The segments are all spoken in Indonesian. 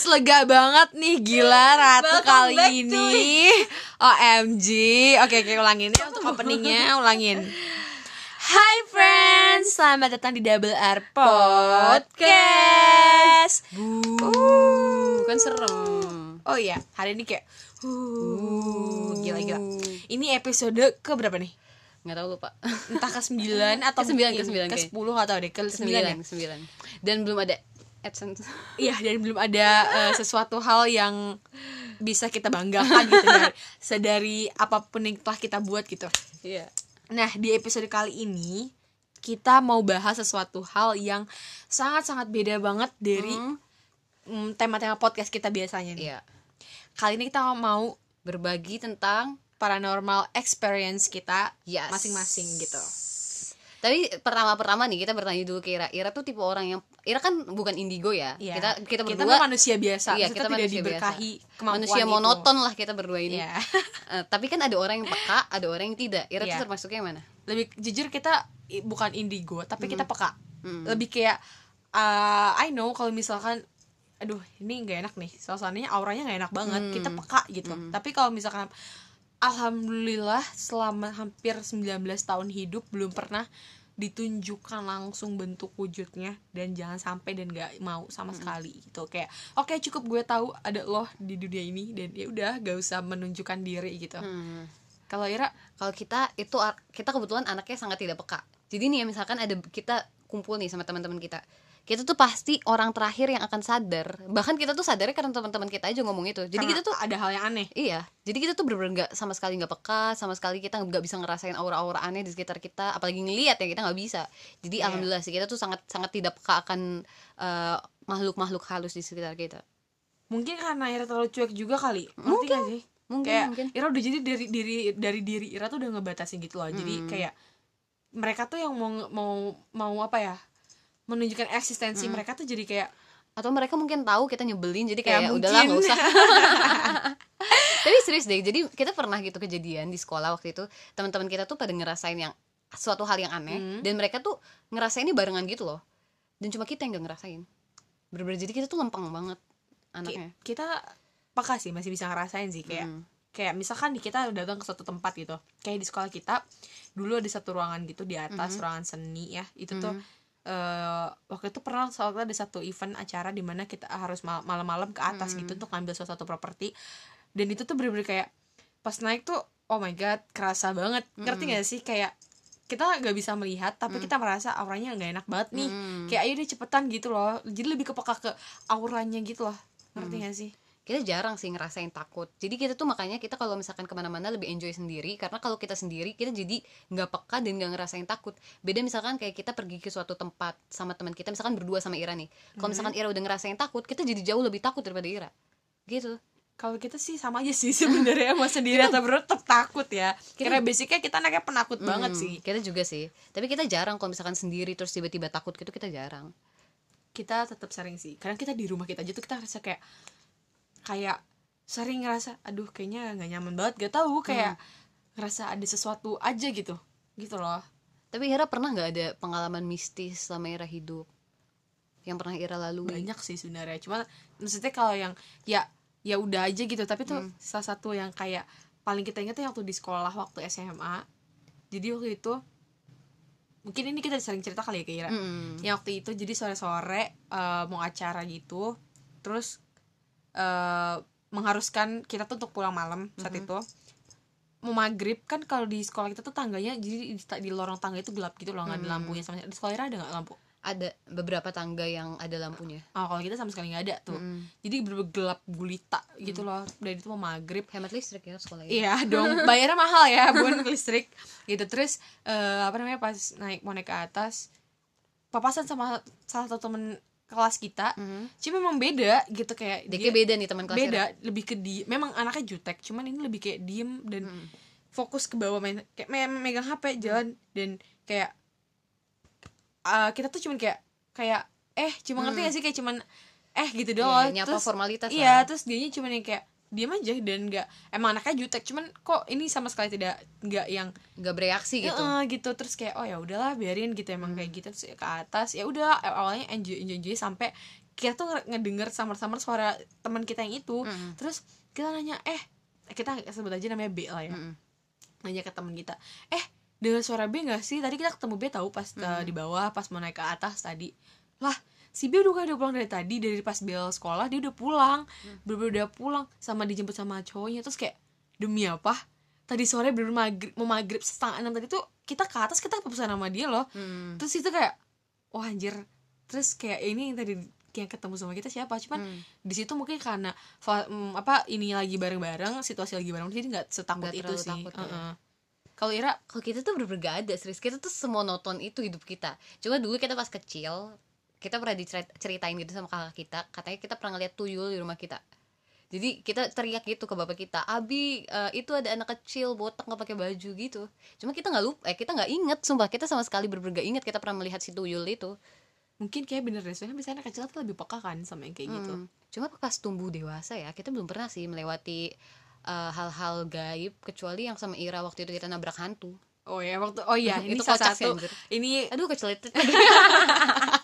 Vibes lega banget nih Gila Ratu Welcome kali back, ini. OMG Oke oke ulangin ya untuk openingnya Ulangin. Hai friends. Selamat datang di Double R Podcast. Uh, kan serem. Oh iya hari ini kayak uh, Gila gila. Ini episode ke berapa nih? Nggak tahu lupa. Entah ke 9 atau Ke sembilan, ke sembilan, ke kayak. 10 gak tau deh. Ke 9 ya? sembilan. Dan belum ada AdSense. Iya dan belum ada eh, sesuatu hal yang bisa kita banggakan gitu dari sedari apa pun yang telah kita buat gitu. Iya. Nah di episode kali ini kita mau bahas sesuatu hal yang sangat-sangat beda banget dari Hmm. mm, tema-tema podcast kita biasanya nih. Iya. Kali ini kita mau Berbagi tentang paranormal experience kita Yes. masing-masing gitu. Tapi pertama-pertama nih kita bertanya dulu ke Ira. Ira tuh tipe orang yang Ira kan bukan indigo ya. Iya. Kita kita kita berdua mah manusia biasa. Iya, kita tidak manusia diberkahi biasa. manusia itu. monoton lah kita berdua ini. Iya. Eh, tapi kan ada orang yang peka, ada orang yang tidak. Ira Iya. tuh termasuknya yang mana? Lebih jujur kita bukan indigo tapi kita peka. Mm. lebih kayak uh, I know kalau misalkan aduh ini nggak enak nih suasananya auranya nggak enak banget Hmm. kita peka gitu tapi kalau misalkan alhamdulillah selama hampir 19 tahun hidup belum pernah ditunjukkan langsung bentuk wujudnya dan jangan sampai dan nggak mau sama sekali gitu kayak oke cukup gue tahu ada loh di dunia ini dan ya udah gak usah menunjukkan diri gitu Hmm. kalau Ira Kalau kita itu kita kebetulan anaknya sangat tidak peka. Jadi nih ya misalkan ada kita kumpul nih sama teman-teman kita. Kita tuh pasti orang terakhir yang akan sadar. Bahkan kita tuh sadarnya karena teman-teman kita aja ngomong itu. Jadi karena kita tuh ada hal yang aneh Iya, jadi kita tuh bener-bener nggak sama sekali nggak peka, sama sekali kita nggak bisa ngerasain aura-aura aneh di sekitar kita, apalagi ngelihat ya kita nggak bisa. Jadi Iya. alhamdulillah sih kita tuh sangat sangat tidak peka akan eh, makhluk-makhluk halus di sekitar kita. mungkin karena Ira terlalu cuek juga kali ngerti gak sih Mungkin kayak mungkin. Ira udah jadi dari diri dari diri Ira tuh udah ngebatasin gitu loh jadi Mm. kayak mereka tuh yang mau mau mau apa ya menunjukkan eksistensi mereka tuh jadi kayak Atau mereka mungkin tahu kita nyebelin, jadi Ya, kayak udahlah mungkin. nggak usah. Tapi serius deh, jadi kita pernah gitu kejadian di sekolah waktu itu teman-teman kita tuh pada ngerasain yang suatu hal yang aneh Hmm. dan mereka tuh ngerasainnya barengan gitu loh. Dan cuma kita yang nggak ngerasain. Bener-bener jadi kita tuh lempeng banget ki- anaknya. kita peka sih masih bisa ngerasain sih kayak Mm. kayak misalkan kita datang ke suatu tempat gitu kayak di sekolah kita dulu ada satu ruangan gitu di atas Mhm. ruangan seni ya itu tuh Eh waktu itu pernah soalnya ada satu event acara di mana kita harus mal- malam-malam ke atas Mhm. gitu untuk ngambil suatu properti dan itu tuh bener-bener kayak pas naik tuh oh my god kerasa banget ngerti Mhm. gak sih kayak kita nggak bisa melihat tapi Mhm. kita merasa auranya nggak enak banget nih Mm. kayak ayo deh cepetan gitu loh jadi lebih kepeka ke auranya gitu loh ngerti Hmm. gak sih kita jarang sih ngerasain takut. Jadi kita tuh makanya kita kalau misalkan ke mana-mana lebih enjoy sendiri karena kalau kita sendiri kita jadi nggak peka dan nggak ngerasain takut. Beda misalkan kayak kita pergi ke suatu tempat sama teman kita misalkan berdua sama Ira nih. Kalau misalkan Ira udah ngerasain takut kita jadi jauh lebih takut daripada Ira. Gitu. Kalau kita sih sama aja sih sebenarnya mau sendiri atau berdua tetap takut ya. Karena basicnya kita anaknya penakut banget Hmm, sih. kita juga sih. Tapi kita jarang kalau misalkan sendiri terus tiba-tiba takut gitu kita jarang. Kita tetap sering sih. Kadang kita di rumah kita aja tuh kita ngerasa kayak kayak sering ngerasa aduh kayaknya nggak nyaman banget gak tahu kayak ngerasa ada sesuatu aja gitu gitu loh. Tapi Ira pernah nggak ada pengalaman mistis selama Ira hidup? Yang pernah Ira lalui? Banyak sih sebenarnya cuma maksudnya kalau yang ya ya udah aja gitu. Tapi tuh salah satu yang kayak paling kita ingat tuh waktu di sekolah waktu SMA jadi waktu itu mungkin ini kita sering cerita kali ya ke Ira Mm-mm. yang waktu itu jadi sore-sore eh, mau acara gitu terus eh mengharuskan kita tuh untuk pulang malam saat itu. Mau maghrib kan kalau di sekolah kita tuh tangganya jadi di, di lorong tangga itu gelap gitu loh nggak ada Hmm. lampunya. Sama di sekolah Ira ada nggak lampu? Ada beberapa tangga yang ada lampunya. Oh kalau kita sama sekali nggak ada tuh. Mm-mm. jadi bener gelap gulita gitu loh. Dan itu mau maghrib. Hemat listrik ya sekolah ini iya dong bayarnya mahal ya buat listrik. Gitu terus eh, apa namanya pas naik mau naik ke atas papasan sama salah satu temen kelas kita Mhm. cuma memang beda gitu kayak Dia dia beda nih teman kelas beda lebih ke di memang anaknya jutek cuman ini lebih kayak diem dan Mm. fokus ke bawah main kayak me- megang hp jalan dan kayak eh, kita tuh cuman kayak kayak eh cuma ngerti gak sih kayak cuman eh gitu doang Iya, nyapa terus formalitas iya lah. terus dianya cuman yang kayak diam aja dan nggak emang anaknya jutek cuman kok ini sama sekali tidak nggak yang nggak bereaksi gitu "Eh," gitu terus kayak oh ya udahlah biarin gitu emang kayak gitu terus ke atas ya udah awalnya enjoy enjoy, enjoy sampai kita tuh nge- ngedenger samar-samar suara teman kita yang itu Mm-mm. terus kita nanya eh kita sebut aja namanya B lah ya Mm-mm. nanya ke teman kita eh dengar suara B nggak sih tadi kita ketemu B tahu pas uh, di bawah pas mau naik ke atas tadi lah si B udah udah pulang dari tadi dari pas bel sekolah dia udah pulang. Bener udah pulang sama dijemput sama cowoknya. Terus kayak demi apa? Tadi sore bener maghrib mau maghrib setengah enam tadi tuh kita ke atas kita pesan sama dia loh. Mm. terus itu kayak wah anjir. Terus kayak ini yang tadi yang ketemu sama kita siapa? Cuman Hmm. di situ mungkin karena mm, apa ini lagi bareng-bareng situasi lagi bareng jadi nggak setakut Nggak itu sih. takut ya. Heeh. kalau Ira? Kalau kita tuh bener-bener gak ada serius. Kita tuh semonoton itu hidup kita. Cuma dulu kita pas kecil kita pernah diceritain gitu sama kakak kita katanya kita pernah ngeliat tuyul di rumah kita. Jadi kita teriak gitu ke bapak kita abi eh, itu ada anak kecil botak nggak pakai baju gitu. Cuma kita nggak lupa eh kita nggak inget sumpah. Kita sama sekali bener-bener gak inget kita pernah melihat si tuyul itu. Mungkin kayak bener deh soalnya biasanya anak kecil tuh lebih peka kan sama yang kayak gitu. Hmm. cuma pas tumbuh dewasa ya kita belum pernah sih melewati eh, hal-hal gaib kecuali yang sama Ira waktu itu kita nabrak hantu. Oh ya waktu oh iya ini Itu salah satu. anjir. ini aduh kecelitit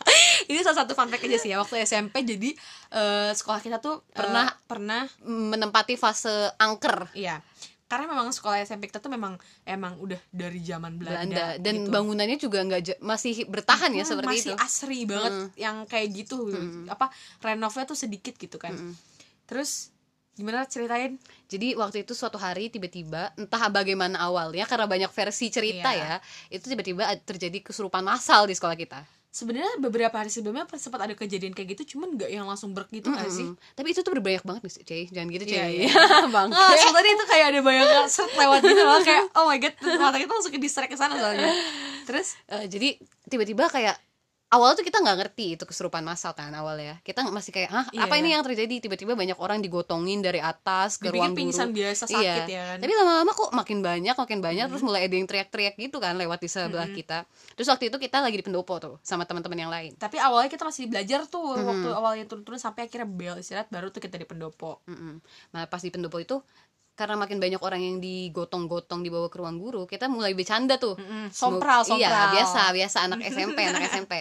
ini salah satu fun fact aja sih ya. Waktu SMP jadi eh, sekolah kita tuh eh, Pernah- pernah menempati fase angker. Iya. Karena memang sekolah SMP kita tuh memang emang udah dari zaman Belanda, Belanda. Dan gitu. bangunannya juga nggak masih bertahan ya Hmm, seperti masih itu. asri banget yang kayak gitu. Apa renovnya tuh sedikit gitu kan. Terus gimana ceritain? Jadi waktu itu suatu hari tiba-tiba entah bagaimana awalnya karena banyak versi cerita Iya. ya itu tiba-tiba ad- terjadi kesurupan massal di sekolah kita sebenarnya beberapa hari sebelumnya sempat ada kejadian kayak gitu cuman nggak yang langsung berk gitu nggak sih? Mm. tapi itu tuh berbanyak banget nih Cey jangan gitu Cey. Iya, iya. bang Nggak, langsung tadi itu kayak ada bayangan set lewat gitu loh kayak oh my god mata kita langsung ke distract ke sana soalnya. Terus? Eh, jadi tiba-tiba kayak awal tuh kita nggak ngerti itu kesurupan massal kan awalnya kita masih kayak hah Iya, apa ini iya. yang terjadi? Tiba-tiba banyak orang digotongin dari atas ke Dipikir ruang pingsan guru biasa sakit ya kan. Tapi lama-lama kok makin banyak makin banyak terus mulai ada yang teriak-teriak gitu kan lewat di sebelah kita. Terus waktu itu kita lagi di pendopo tuh sama teman-teman yang lain. Tapi awalnya kita masih belajar tuh waktu awalnya turun-turun sampai akhirnya bel istirahat baru tuh kita di pendopo. Mm-mm. Nah pas di pendopo itu karena makin banyak orang yang digotong-gotong dibawa ke ruang guru kita mulai bercanda tuh. Mm-mm. Semog- Sompral, iya sompral. biasa biasa anak SMP anak SMP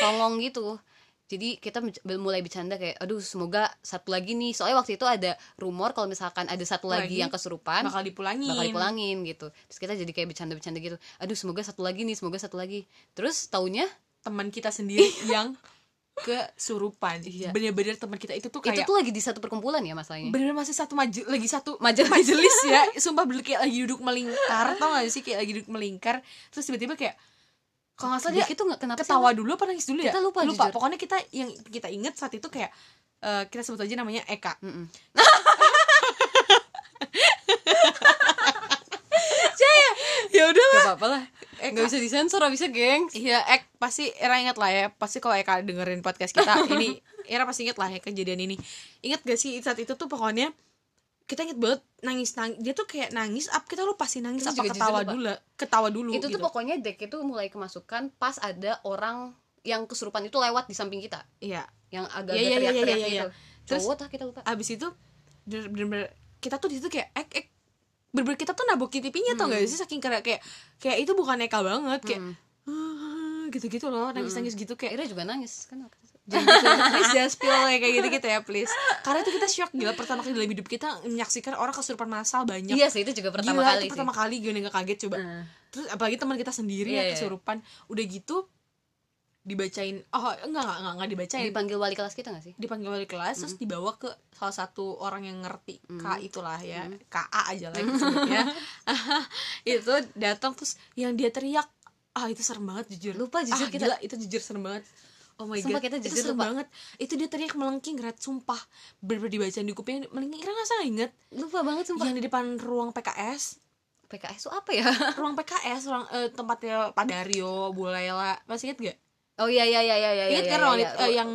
songong gitu. Jadi kita mulai bercanda kayak aduh semoga satu lagi nih. Soalnya waktu itu ada rumor kalau misalkan ada satu lagi, Lagi, yang kesurupan bakal dipulangin. bakal dipulangin gitu. Terus kita jadi kayak bercanda-bercanda gitu. Aduh semoga satu lagi nih semoga satu lagi. Terus taunya teman kita sendiri yang kesurupan Iya. bener-bener teman kita itu tuh itu kayak tuh lagi di satu perkumpulan ya masalahnya? Bener masih satu maju lagi satu Majelis. majelis ya. Sumpah bener kayak lagi duduk melingkar tau gak sih? Kayak lagi duduk melingkar terus tiba-tiba kayak kalau nggak salah dia dia itu nggak kenapa sih ketawa dulu apa nangis dulu ya? Kita lupa, lupa. jujur. pokoknya kita yang kita inget saat itu kayak eh, kita sebut aja namanya Eka. Mm-mm. ya udah Gak apa-apa lah Gak bisa disensor bisa geng Iya, Ek pasti Era inget lah ya. Pasti kalau Eka dengerin podcast kita ini, Era pasti inget lah ya kejadian ini. Ingat gak sih saat itu tuh pokoknya kita inget banget nangis nangis dia tuh kayak nangis up kita lupa sih nangis Kita apa ketawa dulu ketawa dulu Itu gitu. tuh pokoknya deck itu mulai kemasukan Pas ada orang yang kesurupan itu lewat di samping kita. Iya. Yang agak-agak Iya, iya, iya, teriak-teriak iya, iya. gitu. Terus- Cowok kita lupa. abis itu bener-bener kita tuh di situ kayak ek ek bener kita tuh nabokin pipinya tau gak sih? Saking kayak kayak kayak itu bukan Eka banget kayak Hmm. gitu-gitu loh nangis-nangis gitu kayak Akhirnya juga nangis kan jangan gitu please jangan spill ya kayak gitu gitu ya please. Karena itu kita shock gila pertama kali dalam hidup kita menyaksikan orang kesurupan massal banyak. Iya sih itu juga pertama gila, kali itu sih. pertama kali gue nggak kaget coba. Hmm. terus apalagi teman kita sendiri Iya, ya iya. kesurupan. Udah gitu dibacain oh enggak enggak enggak, enggak dibacain. Dipanggil wali kelas kita gak sih? dipanggil wali kelas terus dibawa ke salah satu orang yang ngerti. K itulah ya KA aja lah ya itu datang terus yang dia teriak ah itu serem banget jujur. Lupa, jujur ah, kita- gila, itu jujur serem banget. Oh my Sumpah, god, kita itu jujur serem lupa. banget. Itu dia teriak melengking, Red, sumpah. Bener-bener dibacain di kupingnya Melengking, kira gak salah inget. Lupa banget sumpah. Yang di depan ruang PKS PKS itu apa ya? Ruang PKS, ruang eh, tempatnya Pak Dario, Bu Laila Masih inget gak? Oh iya iya iya iya iya Ingat iya, kan iya, iya. eh, yang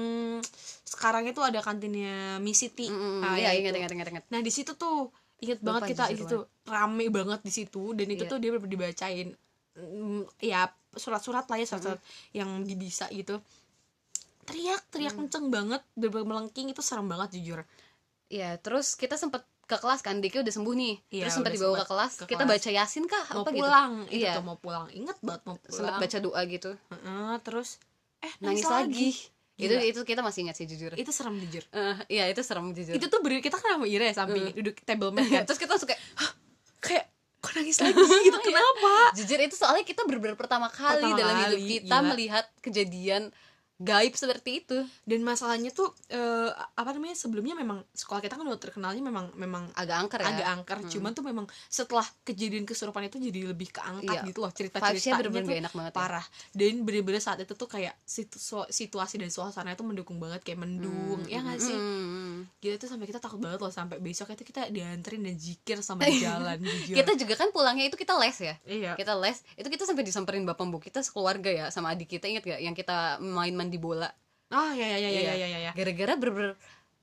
sekarang itu ada kantinnya Miss City. Mm-mm, Ah, Iya ya ingat itu. ingat ingat ingat Nah, di situ tuh inget Lupa banget kita situ rame banget di situ dan itu Iya. tuh dia dibacain mm, ya surat-surat lah ya surat-surat yang di bisa gitu. Teriak, teriak kenceng banget, bener melengking itu serem banget jujur. Iya terus kita sempet ke kelas kan Diki udah sembuh nih Iya, terus sempat dibawa ke kelas ke kita kelas. baca yasin kah Mau apa gitu pulang, itu Iya. tuh mau pulang. Ingat banget mau sempat pulang. baca doa gitu Heeh, terus eh nangis, lagi. itu Gila. itu kita masih ingat sih jujur. Itu serem jujur. Eh, iya itu serem jujur. Itu tuh berdiri kita kan sama Ira ya samping duduk table mat kan. Terus kita suka kayak kok nangis lagi? Gitu kenapa? Jujur itu soalnya kita bener-bener pertama kali Pertama dalam hidup kali, kita gila. melihat kejadian gaib seperti itu. Dan masalahnya tuh eh, apa namanya sebelumnya memang sekolah kita kan udah terkenalnya memang memang agak angker ya. agak angker. Cuman tuh memang setelah kejadian kesurupan itu jadi lebih keangkat Iya. gitu loh cerita ceritanya bener-bener tuh gak enak banget ya. parah. Dan bener-bener saat itu tuh kayak situ- situasi dan suasana itu mendukung banget kayak mendung ya nggak sih? Hmm. gitu tuh sampai kita takut banget loh sampai besok itu kita dianterin dan zikir sama di jalan jujur. Kita juga kan pulangnya itu kita les ya? Iya. Kita les itu kita sampai disamperin bapak bu kita sekeluarga ya sama adik kita inget gak yang kita main mandi bola ah ya ya ya ya Iya. ya ya, ya. gara-gara bener-bener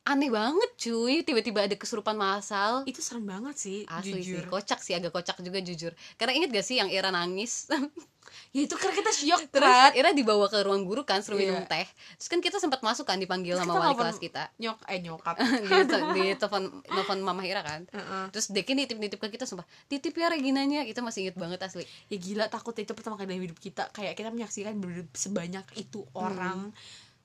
aneh banget cuy. Tiba-tiba ada kesurupan masal. Itu serem banget sih asli jujur. Sih kocak sih agak kocak juga jujur. Karena inget gak sih yang Ira nangis? Ya itu karena kita syok terus Ira dibawa ke ruang guru kan suruh Iya. minum teh. Terus kan kita sempat masuk kan dipanggil Terus sama wali kelas kita. nyok eh nyokap. Di, di telepon telepon mama Ira kan. Heeh. terus Deki nitip-nitip ke kita sumpah titip ya Reginanya. Kita masih inget banget asli. Ya gila takut itu pertama kali dalam hidup kita. Kayak kita menyaksikan sebanyak itu orang.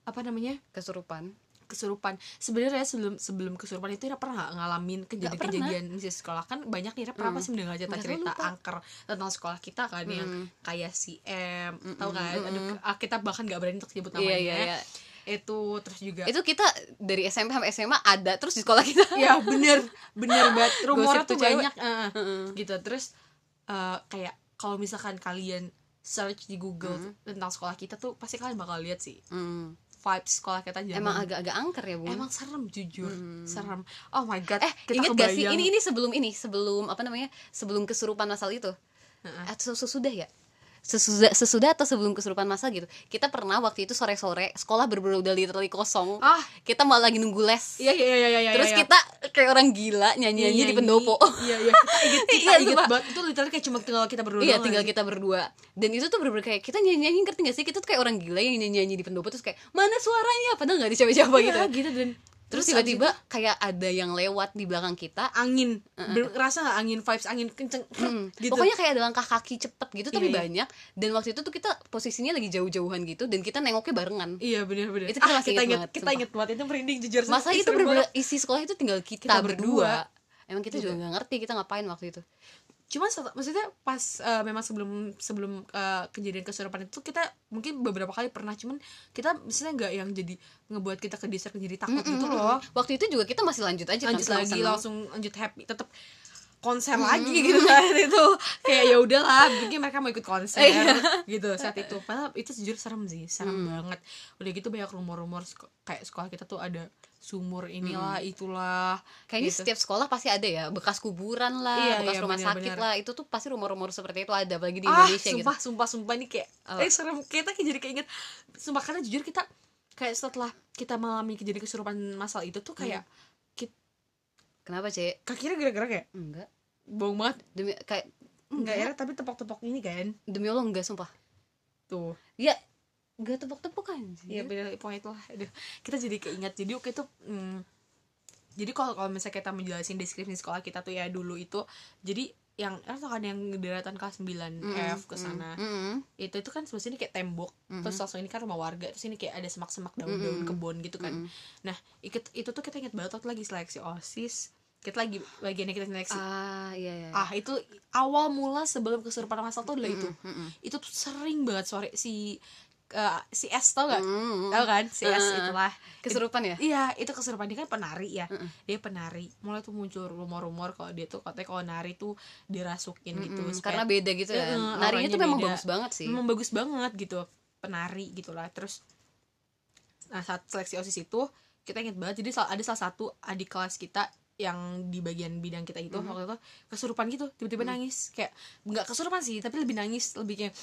Apa namanya? Kesurupan kesurupan. Sebenarnya sebelum sebelum kesurupan itu Ira pernah ngalamin kejadian-kejadian di sekolah? Kan banyak nih Ira pernah pasti mendengar cerita cerita angker tentang sekolah kita kan yang Hmm. kayak si M tahu kan? Aduh, ah, kita bahkan nggak berani untuk sebut namanya. Iya iya iya. Itu terus juga itu kita dari SMP sampai SMA ada terus di sekolah kita. Ya bener bener banget. Rumornya Gosip tuh cewek. banyak eh, gitu terus eh, kayak kalau misalkan kalian search di Google tentang sekolah kita tuh pasti kalian bakal lihat sih. Hmm. Vibes sekolah kita zaman emang agak-agak angker ya bu? Emang serem jujur. Serem. Oh my god eh kita inget gak sih? kebayang. ini ini sebelum ini sebelum apa namanya sebelum kesurupan masal itu. Atau sesudah ya sesudah sesudah atau sebelum kesurupan masal gitu kita pernah waktu itu sore sore sekolah bener-bener udah literally kosong. Ah. Kita malah lagi nunggu les. Iya iya iya iya terus iya. kita kayak orang gila nyanyi nyanyi di pendopo. Iya iya. Kita Iya, inget banget. Itu literally kayak cuma tinggal kita berdua Iya tinggal nggak kita berdua. Dan itu tuh bener-bener kayak Kita nyanyi-nyanyi ngerti gak sih? Kita tuh kayak orang gila yang nyanyi-nyanyi di pendopo Terus kayak Mana suaranya? Padahal gak ada siapa-siapa Iya, gitu. gitu dan Terus tiba-tiba kayak ada yang lewat di belakang kita. Angin. Ber- ngerasa nggak angin vibes angin kenceng Hmm, gitu. Pokoknya kayak ada langkah kaki cepet gitu Tapi Iya, iya. banyak. Dan waktu itu tuh kita posisinya lagi jauh-jauhan gitu Dan kita nengoknya barengan. Iya bener Itu kita ah, masih kita inget banget, kita inget banget itu merinding jujur Masa itu banget. isi sekolah itu tinggal kita, Kita berdua. berdua. Emang kita juga gak ngerti kita ngapain waktu itu cuman maksudnya pas eh, memang sebelum sebelum eh, kejadian kesurupan itu kita mungkin beberapa kali pernah cuman kita misalnya nggak yang jadi ngebuat kita kedesak jadi takut gitu loh. Waktu itu juga kita masih lanjut aja lanjut kan, lagi langsung lanjut happy tetap konser lagi gitu kan itu. Kayak ya udahlah mungkin mereka mau ikut konser gitu saat itu. Padahal itu jujur serem sih serem banget. Udah gitu banyak rumor-rumor kayak sekolah kita tuh ada sumur inilah itulah Kayaknya gitu. setiap sekolah pasti ada ya bekas kuburan lah, Iya, bekas iya, rumah benar, sakit benar. lah. Itu tuh pasti rumor-rumor seperti itu ada apalagi di ah Indonesia sumpah gitu. sumpah sumpah ini kayak Apa? eh serem kita kayak jadi keinget sumpah karena jujur kita kayak setelah kita mengalami kejadian kesurupan masal itu tuh kayak kita Kenapa, Cek? kakinya gerak-gerak ya Enggak. bohong banget Demi kayak enggak ya tapi tepok-tepok ini kan demi Allah enggak sumpah. tuh Ya enggak tepuk-tepuk anjir. Iya bener pokoknya itulah. Aduh, kita jadi keinget. Jadi oke itu hmm, jadi kalau kalau misalnya kita menjelasin deskripsi sekolah kita tuh ya dulu itu jadi yang atau kan yang daratan kelas 9 F ke sana. Mm-mm. itu itu kan sebenarnya ini kayak tembok. Terus langsung ini kan rumah warga. Terus ini kayak ada semak-semak daun-daun kebun gitu kan. Nah ikut itu tuh kita inget banget waktu lagi seleksi osis. Kita lagi bagiannya kita seleksi. Ah, iya iya. ah itu awal mula sebelum kesurupan masal tuh adalah itu. itu tuh sering banget sore si eh, si S tau gak Mm-mm. tau kan? Si S Mm-mm. itulah. Kesurupan ya? iya itu kesurupan dia kan penari ya. Dia penari. Mulai tuh muncul rumor-rumor kalau dia tuh katanya kalau nari tuh dirasukin gitu. Mm, supaya- karena beda gitu kan. eh, Narinya tuh memang beda. bagus banget sih. memang bagus banget gitu. Penari gitulah. Terus nah saat seleksi osis itu kita inget banget. Jadi ada salah satu adik kelas kita yang di bagian bidang kita itu waktu itu kesurupan gitu. Tiba-tiba nangis. Kayak nggak kesurupan sih tapi lebih nangis. Lebih kayak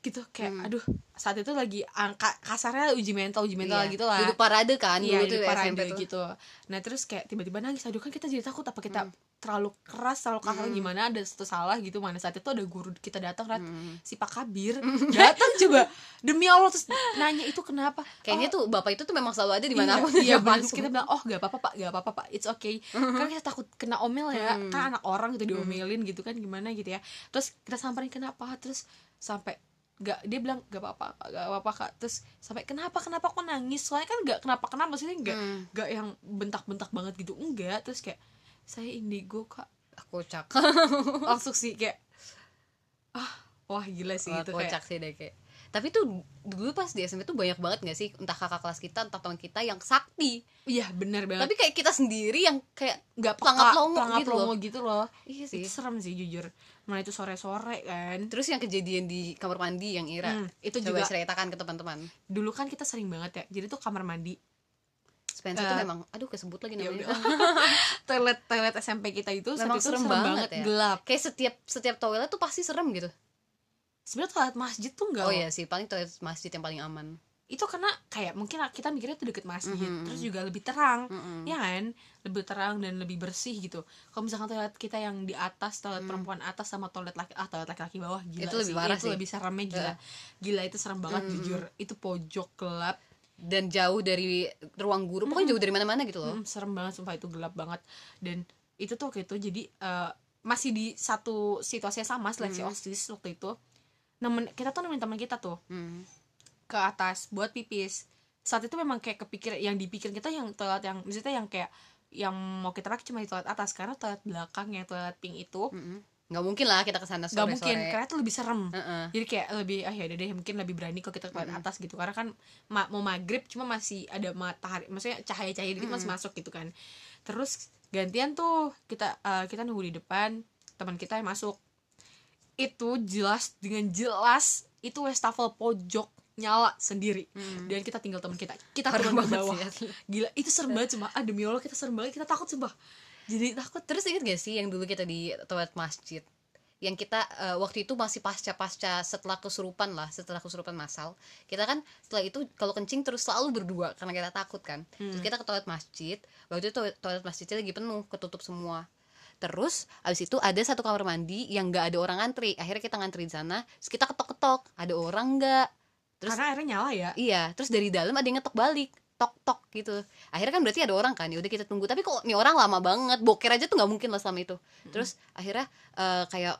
gitu kayak aduh saat itu lagi angka kasarnya uji mental uji mental Iya. gitu lah. Duduk parade kan iya di tuh parade SMP tuh. gitu. Nah terus kayak tiba-tiba nangis aduh kan kita jadi takut apa kita terlalu keras terlalu kasar gimana ada satu salah gitu mana saat itu ada guru kita datang Rat, si Pak Kabir datang coba demi Allah terus nanya itu kenapa? Kayaknya tuh bapak itu tuh memang selalu ada di Iya, mana pun iya masuk. kita bilang oh gak apa-apa pak gak apa-apa pak it's okay. Karena kita takut kena omel ya Hmm. kan anak orang gitu diomelin gitu kan gimana gitu ya. Terus kita samperin kenapa terus sampai nggak dia bilang nggak apa-apa nggak apa-apa kak. Terus sampai kenapa kenapa kok nangis? Soalnya kan nggak kenapa kenapa maksudnya nggak Hmm. nggak yang bentak-bentak banget gitu enggak terus kayak saya indigo kak. Kocak langsung sih kayak ah wah gila sih Wah, itu kocak kayak. sih deh kayak tapi tuh dulu pas di SMP tuh banyak banget gak sih? Entah kakak kelas kita entah teman kita yang sakti. Iya benar banget. Tapi kayak kita sendiri yang kayak nggak pelangap longo gitu longo gitu loh. Iya sih. itu serem sih jujur. Mana itu sore sore kan? Terus yang kejadian di kamar mandi yang Ira Hmm, itu coba juga ceritakan ke teman-teman. Dulu kan kita sering banget ya jadi tuh kamar mandi. Spencer tuh Eh, memang aduh kesebut lagi ya namanya. udah. Toilet toilet SMP kita itu Memang itu serem serem, banget banget, ya. gelap. Kayak setiap setiap toilet tuh pasti serem gitu sebenarnya toilet masjid tuh enggak oh iya sih paling toilet masjid yang paling aman. Itu karena kayak mungkin kita mikirnya itu deket masjid Mhm. terus juga lebih terang. Mm-mm. ya kan? Lebih terang dan lebih bersih gitu. Kalau misalkan toilet kita yang di atas toilet perempuan atas sama toilet laki ah toilet laki-laki bawah gila Hmm. Itu lebih sih. parah itu sih. lebih seremnya gila. Gila itu serem banget jujur. Itu pojok gelap. Dan jauh dari ruang guru pokoknya jauh dari mana-mana gitu loh. Hmm, serem banget sumpah itu gelap banget. Dan itu tuh waktu itu jadi eh, masih di satu situasi yang sama seleksi osis waktu itu nemen kita tuh nemenin teman kita tuh. Hmm. ke atas buat pipis. Saat itu memang kayak kepikir yang dipikir kita yang toilet yang maksudnya yang kayak yang mau kita pakai cuma di toilet atas. Karena toilet belakang yang toilet pink itu Mm-mm. nggak mungkin lah kita ke sana nggak sore-sore. mungkin. Karena itu lebih serem. Heeh. jadi kayak lebih ah ya deh mungkin lebih berani kalau kita ke toilet atas gitu. Karena kan ma- mau maghrib cuma masih ada matahari maksudnya cahaya cahaya dikit masih masuk gitu kan. Terus gantian tuh kita eh, kita nunggu di depan teman kita yang masuk itu jelas dengan jelas itu wastafel pojok nyala sendiri. Dan kita tinggal teman kita. Kita turun ke bawah. sih, gila itu serem banget cuma ah demi allah kita serem banget. Kita takut sumpah. Jadi takut. Terus inget gak sih yang dulu kita di toilet masjid? Yang kita eh, waktu itu masih pasca pasca setelah kesurupan lah setelah kesurupan massal kita kan setelah itu kalau kencing terus selalu berdua karena kita takut kan. Terus kita ke toilet masjid. Waktu itu toilet, toilet masjidnya lagi penuh ketutup semua terus abis itu ada satu kamar mandi yang nggak ada orang ngantri. Akhirnya kita ngantri di sana. Terus kita ketok ketok ada orang nggak? Terus karena airnya nyala ya? Iya. Terus dari dalam ada yang ngetok balik. Tok tok gitu. Akhirnya kan berarti ada orang kan. Ya udah kita tunggu. Tapi kok nih orang lama banget? Boker aja tuh nggak mungkin lah selama itu. Terus akhirnya eh, kayak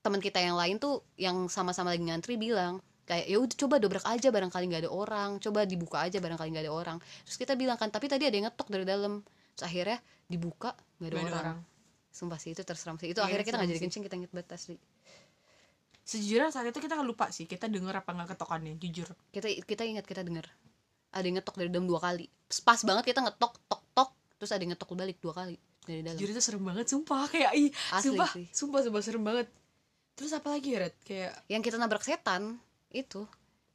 teman kita yang lain tuh yang sama-sama lagi ngantri bilang kayak ya udah coba dobrak aja barangkali nggak ada orang. Coba dibuka aja barangkali nggak ada orang. Terus kita bilang kan tapi tadi ada yang ngetok dari dalam. Terus akhirnya dibuka nggak ada, ada orang. orang. Sumpah sih itu terseram sih. Itu Iya, akhirnya kita nggak jadi kencing kita inget batas sih sejujurnya saat itu kita lupa sih kita denger apa nggak ketokannya jujur. Kita kita ingat kita dengar ada yang ngetok dari dalam dua kali. Pas banget kita ngetok tok tok terus ada yang ngetok balik dua kali dari dalam. Jujur itu serem banget sumpah. Kayak ih Asli sumpah sih. sumpah sumpah serem banget. Terus apa lagi ya Red? Kayak yang kita nabrak setan itu.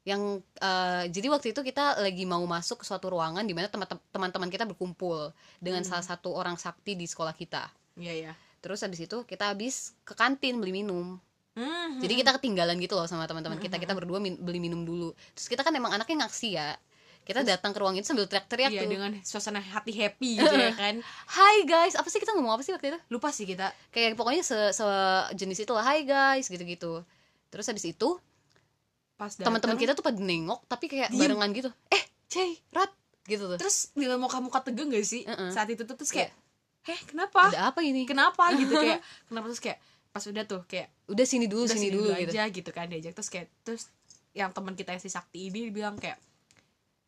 Yang eh, jadi waktu itu kita lagi mau masuk ke suatu ruangan di mana teman- teman-teman kita berkumpul dengan salah satu orang sakti di sekolah kita iya ya terus habis itu kita habis ke kantin beli minum. Hmm, jadi kita ketinggalan gitu loh sama teman-teman kita. kita berdua min- beli minum dulu. Terus kita kan emang anaknya ngaksi ya. Kita datang ke ruang itu sambil teriak-teriak iya tuh. dengan suasana hati happy gitu ya kan. Hai guys. Apa sih kita ngomong apa sih waktu itu? Lupa sih kita. Kayak pokoknya se sejenis itu lah Hai guys gitu-gitu. Terus habis itu pas teman-teman kita tuh pada nengok tapi kayak Diem. barengan gitu. Eh Cey Rat gitu tuh. Terus dengan muka-muka tegang gak sih? Heeh. saat itu tuh terus kayak heh kenapa? Ada apa ini? Kenapa? gitu kayak kenapa? Terus kayak pas udah tuh kayak udah sini dulu udah sini, dulu, gitu. aja gitu kan diajak. Terus kayak terus yang teman kita yang si Sakti ini bilang kayak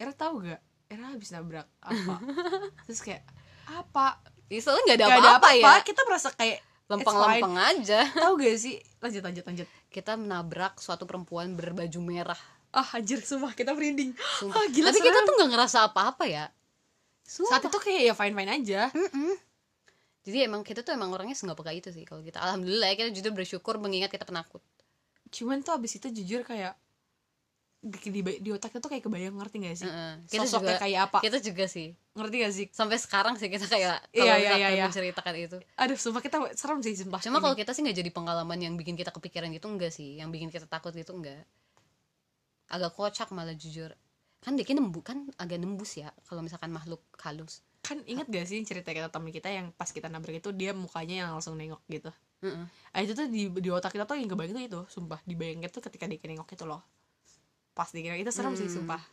Era tahu gak? Era habis nabrak apa? Terus kayak apa? Ya, soalnya nggak ada apa-apa ya. Kita merasa kayak lempeng-lempeng aja. Tahu gak sih? Lanjut lanjut lanjut. Kita menabrak suatu perempuan berbaju merah. Ah anjir sumpah kita merinding. Sumpah. ah, gila tapi kita tuh nggak ngerasa apa-apa ya. Sumpah. saat itu kayak ya fine fine aja. Mm-mm. Jadi emang kita tuh emang orangnya nggak peka itu sih kalau kita alhamdulillah ya, kita justru bersyukur mengingat kita penakut. Cuman tuh abis itu jujur kayak di, di, di otaknya tuh kayak kebayang ngerti gak sih? Heeh. kita sosoknya juga kayak apa? kita juga sih. Ngerti gak sih? Sampai sekarang sih kita kayak Iya, kalau iya, misalkan iya, iya. menceritakan itu. Aduh sumpah kita serem sih sumpah. Cuma kalau kita sih nggak jadi pengalaman yang bikin kita kepikiran gitu enggak sih. Yang bikin kita takut gitu enggak agak kocak malah jujur. Kan dia nembus kan agak nembus ya kalau misalkan makhluk halus kan inget gak sih cerita kita temen kita yang pas kita nabrak itu dia mukanya yang langsung nengok gitu? Heeh. ah itu tuh di, di otak kita tuh yang kebayang tuh itu sumpah. Dibayangin tuh ketika dia nengok itu loh. Pas dikira itu serem sih Hmm. sumpah.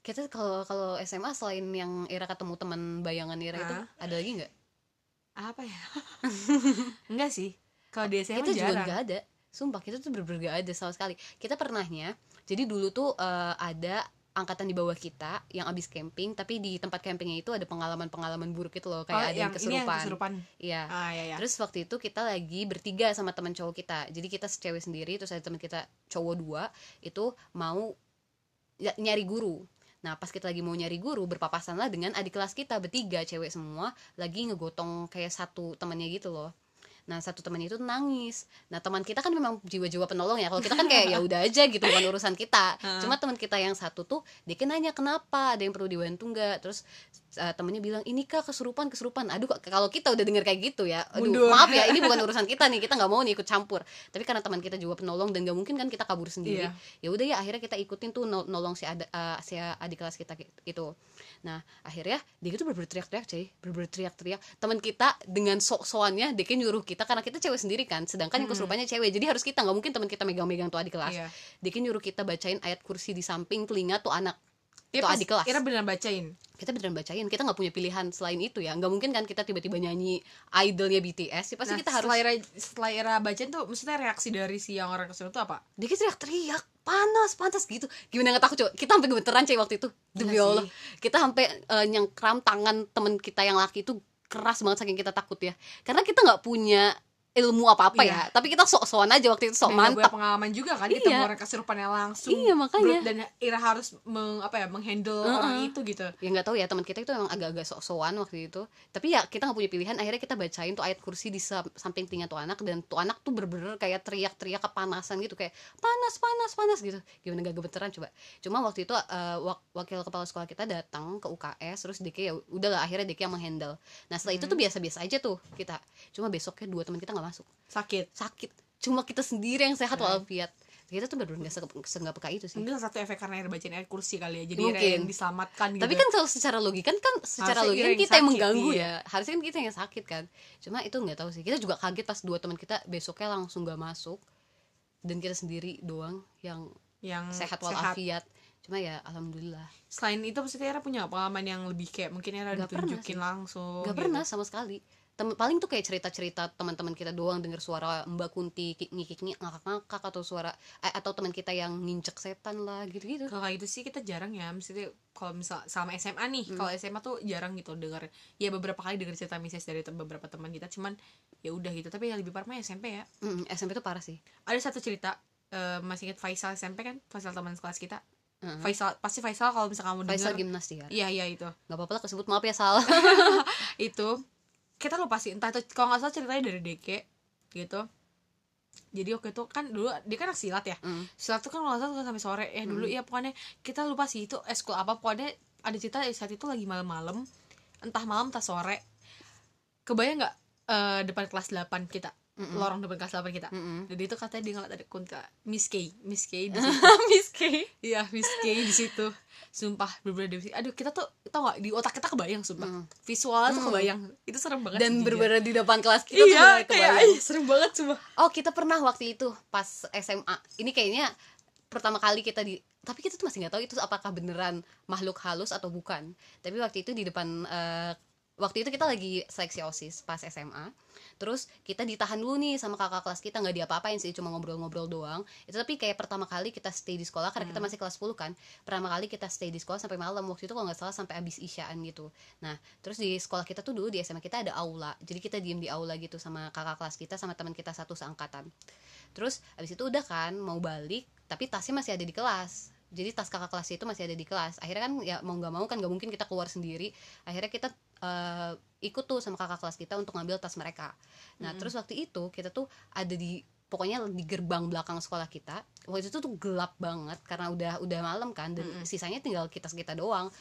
Kita kalau kalau SMA selain yang Ira ketemu teman bayangan Ira itu Hah? ada lagi nggak apa ya? Enggak sih. Kalau di SMA kita juga jarang. nggak ada. Sumpah kita tuh bener-bener gak ada sama sekali. Kita pernahnya jadi dulu tuh eh, ada angkatan di bawah kita yang abis camping tapi di tempat campingnya itu ada pengalaman-pengalaman buruk itu loh kayak Oh, ada yang ini yang kesurupan kesurupan iya ah ya ya Terus waktu itu kita lagi bertiga sama teman cowok kita. Jadi kita cewek sendiri, terus ada teman kita cowok dua itu mau ya- nyari guru. Nah pas kita lagi mau nyari guru berpapasan lah dengan adik kelas kita bertiga cewek semua lagi ngegotong kayak satu temannya gitu loh. Nah satu temannya itu nangis. Nah teman kita kan memang jiwa-jiwa penolong ya. Kalau kita kan kayak ya udah aja gitu bukan urusan kita. Cuma teman kita yang satu tuh dia kan nanya kenapa ada yang perlu dibantu nggak. Terus uh, temennya bilang ini kak kesurupan kesurupan. Aduh kalau kita udah denger kayak gitu ya. Aduh Mundur. maaf ya ini bukan urusan kita nih. Kita nggak mau nih ikut campur. Tapi karena teman kita juga penolong dan gak mungkin kan kita kabur sendiri. Iya. Ya udah ya akhirnya kita ikutin tuh nol- nolong si ada uh, si adik kelas kita ki- itu. Nah akhirnya dia itu bener teriak-teriak cuy bener teriak-teriak teman kita dengan sok-sokannya dia nyuruh kita karena kita cewek sendiri kan sedangkan yang kesurupannya cewek jadi harus kita nggak mungkin teman kita megang-megang tuh adik kelas Iya. dia nyuruh kita bacain ayat kursi di samping telinga tuh anak Tuh pas- adik kelas. Kira beneran bacain? Kita beneran bacain kita nggak punya pilihan selain itu ya. Nggak mungkin kan kita tiba-tiba nyanyi idolnya BTS ya pasti nah, kita harus setelah era, setelah era bacain tuh maksudnya reaksi dari si yang orang kesurupan tuh apa? Dia teriak-teriak panas panas gitu. Gimana nggak takut coba kita sampai gemeteran cuy waktu itu. Demi Iya sih. Allah kita sampai eh, nyengkram tangan temen kita yang laki itu keras banget saking kita takut ya. Karena kita nggak punya ilmu apa apa Iya. ya. Tapi kita sok-sokan aja waktu itu sok nggak mantap. pengalaman juga kan Iya. ketemu orang kesurupannya langsung. Iya, makanya. Dan Ira harus meng, apa ya menghandle orang itu gitu. Ya nggak tahu ya teman kita itu emang agak-agak sok-sokan waktu itu. Tapi ya kita nggak punya pilihan. Akhirnya kita bacain tuh ayat kursi di sam- samping telinga tuh anak. Dan tuh anak tuh bener-bener kayak teriak-teriak kepanasan gitu. Kayak panas panas panas gitu. Gimana gak gemeteran coba. Cuma waktu itu eh, wak- wakil kepala sekolah kita datang ke UKS terus Diki ya udahlah akhirnya Diki yang menghandle. Nah setelah itu tuh biasa-biasa aja tuh kita. Cuma besoknya dua teman kita nggak masuk. Sakit? Sakit. Cuma kita sendiri yang sehat walafiat. Kita tuh bener-bener nggak se- nggak peka itu sih. Mungkin satu efek karena Ira bacain ayat kursi kali ya. Jadi Mungkin. yang diselamatkan gitu. tapi kan kalau secara logika kan secara Harusnya logika kan yang kita yang sakit, mengganggu iya. ya. Harusnya kan kita yang sakit kan. Cuma itu nggak tahu sih. Kita juga kaget pas dua teman kita besoknya langsung gak masuk. Dan kita sendiri doang yang yang sehat walafiat. Cuma ya alhamdulillah. Selain itu maksudnya Ira punya pengalaman yang lebih kayak mungkin Nggak pernah ditunjukin langsung nggak gitu. pernah sama sekali Tem paling tuh kayak cerita-cerita teman-teman kita doang dengar suara Mbak Kunti ki- ngikik ngakak-ngakak atau suara eh, atau teman kita yang nginjek setan lah gitu-gitu. Kalau kayak gitu sih kita jarang ya maksudnya kalau misal sama SMA nih Hmm. kalau SMA tuh jarang gitu denger. Ya beberapa kali denger cerita misalnya dari te- beberapa teman kita cuman ya udah gitu. Tapi yang lebih parah mah SMP ya. Mm, SMP tuh parah sih. Ada satu cerita eh, masih ingat Faisal SMP kan? Faisal teman kelas kita. Heeh. Faisal pasti Faisal kalau misalnya kamu Faisal denger. gimnas ya. Iya iya itu. Nggak apa-apa lah kesebut maaf ya salah itu kita lupa sih entah itu kalau nggak salah ceritanya dari Deke gitu. Jadi waktu itu kan dulu dia kan silat ya. Mm. silat tuh kan kalau nggak salah sampai sore ya dulu ya pokoknya kita lupa sih itu eskul apa pokoknya ada cerita di saat itu lagi malam-malam entah malam entah sore. Kebayang nggak eh, depan kelas 8 kita Mm-mm. lorong depan kelas 8 kita Mm-mm. jadi itu katanya dia ngeliat ada kunta Miss K Miss K di situ Miss K iya Miss K di situ sumpah bener-bener di- aduh kita tuh tau gak di otak kita kebayang sumpah Mm. visualnya tuh Mm. kebayang itu serem banget dan berbeda di depan kelas kita tuh iya mulai kayak kebayang. ih, serem banget sumpah oh kita pernah waktu itu pas SMA ini kayaknya pertama kali kita di tapi kita tuh masih nggak tahu itu apakah beneran makhluk halus atau bukan tapi waktu itu di depan eh, waktu itu kita lagi seleksi osis pas SMA terus kita ditahan dulu nih sama kakak kelas kita nggak diapa-apain sih cuma ngobrol-ngobrol doang. Itu tapi kayak pertama kali kita stay di sekolah karena kita masih kelas 10 kan pertama kali kita stay di sekolah sampai malam. Waktu itu kalau nggak salah sampai abis isyaan gitu. Nah terus di sekolah kita tuh dulu di SMA kita ada aula. Jadi kita diem di aula gitu sama kakak kelas kita sama teman kita satu seangkatan. Terus abis itu udah kan mau balik tapi tasnya masih ada di kelas jadi tas kakak kelas itu masih ada di kelas. Akhirnya kan ya mau nggak mau kan nggak mungkin kita keluar sendiri. Akhirnya kita eh, ikut tuh sama kakak kelas kita untuk ngambil tas mereka. Nah terus waktu itu kita tuh ada di pokoknya di gerbang belakang sekolah kita. Waktu itu tuh gelap banget karena udah udah malam kan dan sisanya tinggal kita kita doang.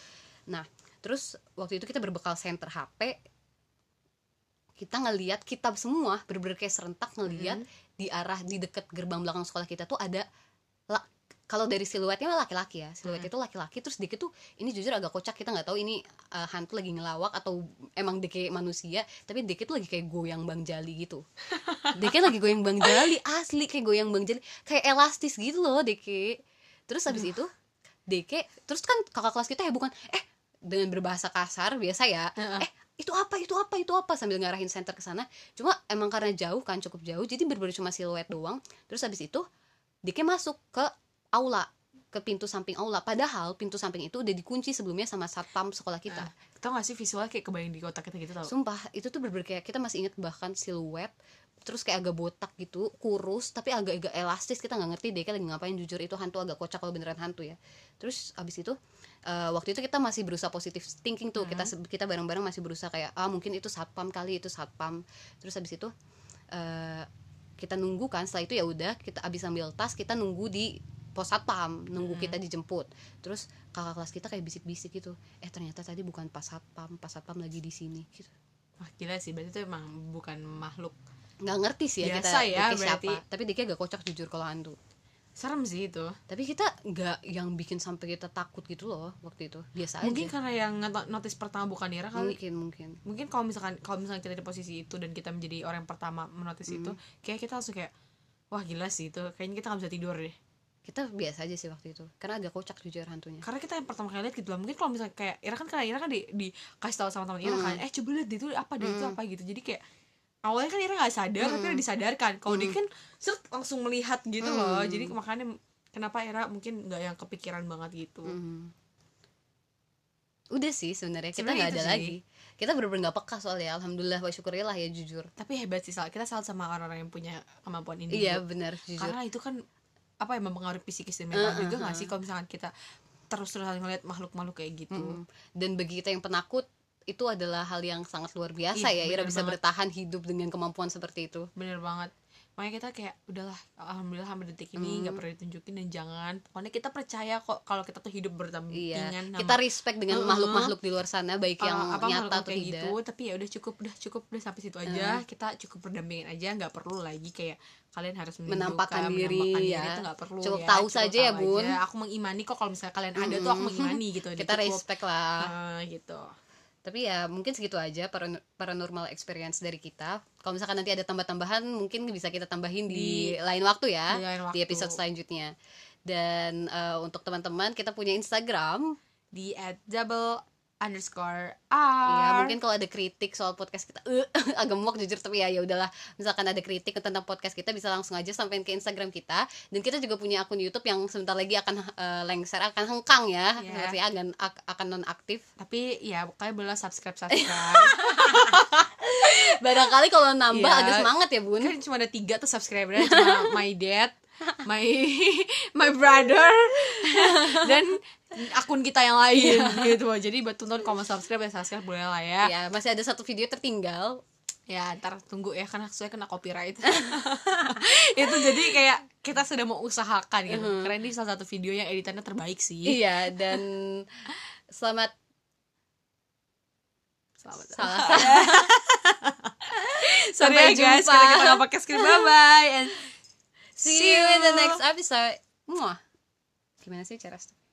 Nah terus waktu itu kita berbekal center HP kita ngeliat kita semua bener-bener kayak serentak ngeliat di arah di deket gerbang belakang sekolah kita tuh ada kalau dari siluetnya mah laki-laki ya. Siluet itu laki-laki terus dikit tuh ini jujur agak kocak kita nggak tahu ini uh, hantu lagi ngelawak atau emang dikit manusia tapi dikit tuh lagi kayak goyang bang jali gitu. Dikit lagi goyang bang jali asli kayak goyang bang jali. Kayak elastis gitu loh dikit terus habis itu Deke terus kan kakak kelas kita heboh kan eh dengan berbahasa kasar biasa ya Heeh. eh itu apa itu apa itu apa? Sambil ngarahin center ke sana. Cuma emang karena jauh kan cukup jauh jadi bener-bener cuma siluet doang. Terus habis itu Dike masuk ke aula ke pintu samping aula. Padahal pintu samping itu udah dikunci sebelumnya sama satpam sekolah kita. Ah, tau gak sih visualnya kayak kebayang di kotak kita gitu tau? Sumpah itu tuh bener-bener kayak kita masih inget bahkan siluet terus kayak agak botak gitu kurus tapi agak-agak elastis. Kita nggak ngerti deh lagi ngapain jujur itu hantu agak kocak kalau beneran hantu ya. Terus abis itu eh, waktu itu kita masih berusaha positif thinking tuh. Kita se- kita bareng-bareng masih berusaha kayak ah mungkin itu satpam kali itu satpam. Terus abis itu eh, kita nunggu kan setelah itu ya udah kita abis ambil tas kita nunggu di pos satpam nunggu kita dijemput. Terus kakak kelas kita kayak bisik-bisik gitu. Eh ternyata tadi bukan pas satpam pas satpam lagi di sini gitu. Wah gila sih. Berarti itu emang bukan makhluk nggak ngerti sih ya Biasa kita ya, Diki berarti. siapa tapi Diki agak kocak jujur kalau hantu. Serem sih itu. Tapi kita nggak yang bikin sampai kita takut gitu loh waktu itu. Biasa mungkin aja karena yang not- notice pertama bukan Ira kali. Mungkin mungkin. Mungkin kalau misalkan kalau misalkan kita di posisi itu dan kita menjadi orang yang pertama menotis itu kayak kita langsung kayak wah gila sih itu. Kayaknya kita nggak bisa tidur deh kita biasa aja sih waktu itu karena agak kocak jujur hantunya. Karena kita yang pertama kali lihat gitu lah. Mungkin kalau misalnya kayak Ira kan karena Ira kan di, di kasih tahu sama teman Ira kan eh coba lihat itu apa deh itu apa gitu. Jadi kayak awalnya kan Ira nggak sadar tapi Ira disadarkan. Kalau dia kan seret langsung melihat gitu loh. Jadi makanya kenapa Ira mungkin nggak yang kepikiran banget gitu. Mhm. udah sih sebenarnya kita nggak ada sih. lagi. Kita bener-bener nggak peka soalnya alhamdulillah wa syukurillah ya jujur. Tapi hebat sih Sal. kita salut sama orang-orang yang punya kemampuan ini iya Bu. benar jujur. Karena itu kan apa ya mempengaruhi psikis dan mental juga nggak sih kalau misalkan kita terus-terusan ngeliat makhluk-makhluk kayak gitu Mm. dan bagi kita yang penakut itu adalah hal yang sangat luar biasa Ih, ya Ira bisa banget. bertahan hidup dengan kemampuan seperti itu bener banget makanya kita kayak udahlah alhamdulillah sampai detik ini nggak pernah ditunjukin dan jangan pokoknya kita percaya kok kalau kita tuh hidup berdampingan Iya, sama kita respect dengan makhluk-makhluk di luar sana baik yang uh, apa nyata atau kayak tidak. gitu tapi ya udah cukup udah cukup udah sampai situ aja kita cukup berdampingan aja nggak perlu lagi kayak kalian harus Menampakkan diri, menampakkan ya. itu nggak perlu Cukup ya. tahu saja ya, tahu Bun. aja. aku mengimani kok kalau misalnya kalian ada tuh aku mengimani gitu Kita cukup. respect lah. Uh, gitu Tapi ya mungkin segitu aja paran- paranormal experience dari kita. Kalau misalkan nanti ada tambah-tambahan mungkin bisa kita tambahin di, lain waktu ya, di lain di waktu. episode selanjutnya. Dan eh, untuk teman-teman kita punya Instagram. di at double underscore r. Ya mungkin kalau ada kritik soal podcast kita eh, agak muak jujur tapi ya ya udahlah. Misalkan ada kritik tentang podcast kita bisa langsung aja sampein ke Instagram kita. Dan kita juga punya akun YouTube yang sebentar lagi akan eh, lengser akan hengkang ya. Iya. seperti akan ak- akan non aktif tapi ya pokoknya boleh subscribe subscribe. Barangkali kalau nambah Iya. agak semangat ya bun. Kan cuma ada tiga tuh subscribernya cuma my dad my my brother. Dan akun kita yang lain gitu jadi buat tonton kalau mau subscribe ya subscribe boleh lah ya. Ya masih ada satu video tertinggal. Ya ntar tunggu ya karena saya kena copyright. Itu jadi kayak kita sudah mau usahakan gitu. Karena ini salah satu video yang editannya terbaik sih. Iya dan selamat selamat. Salah. Sampai Sampai guys. jumpa. kita kita nggak pakai skrip bye bye and see you in the next episode. Muah. gimana sih cara stop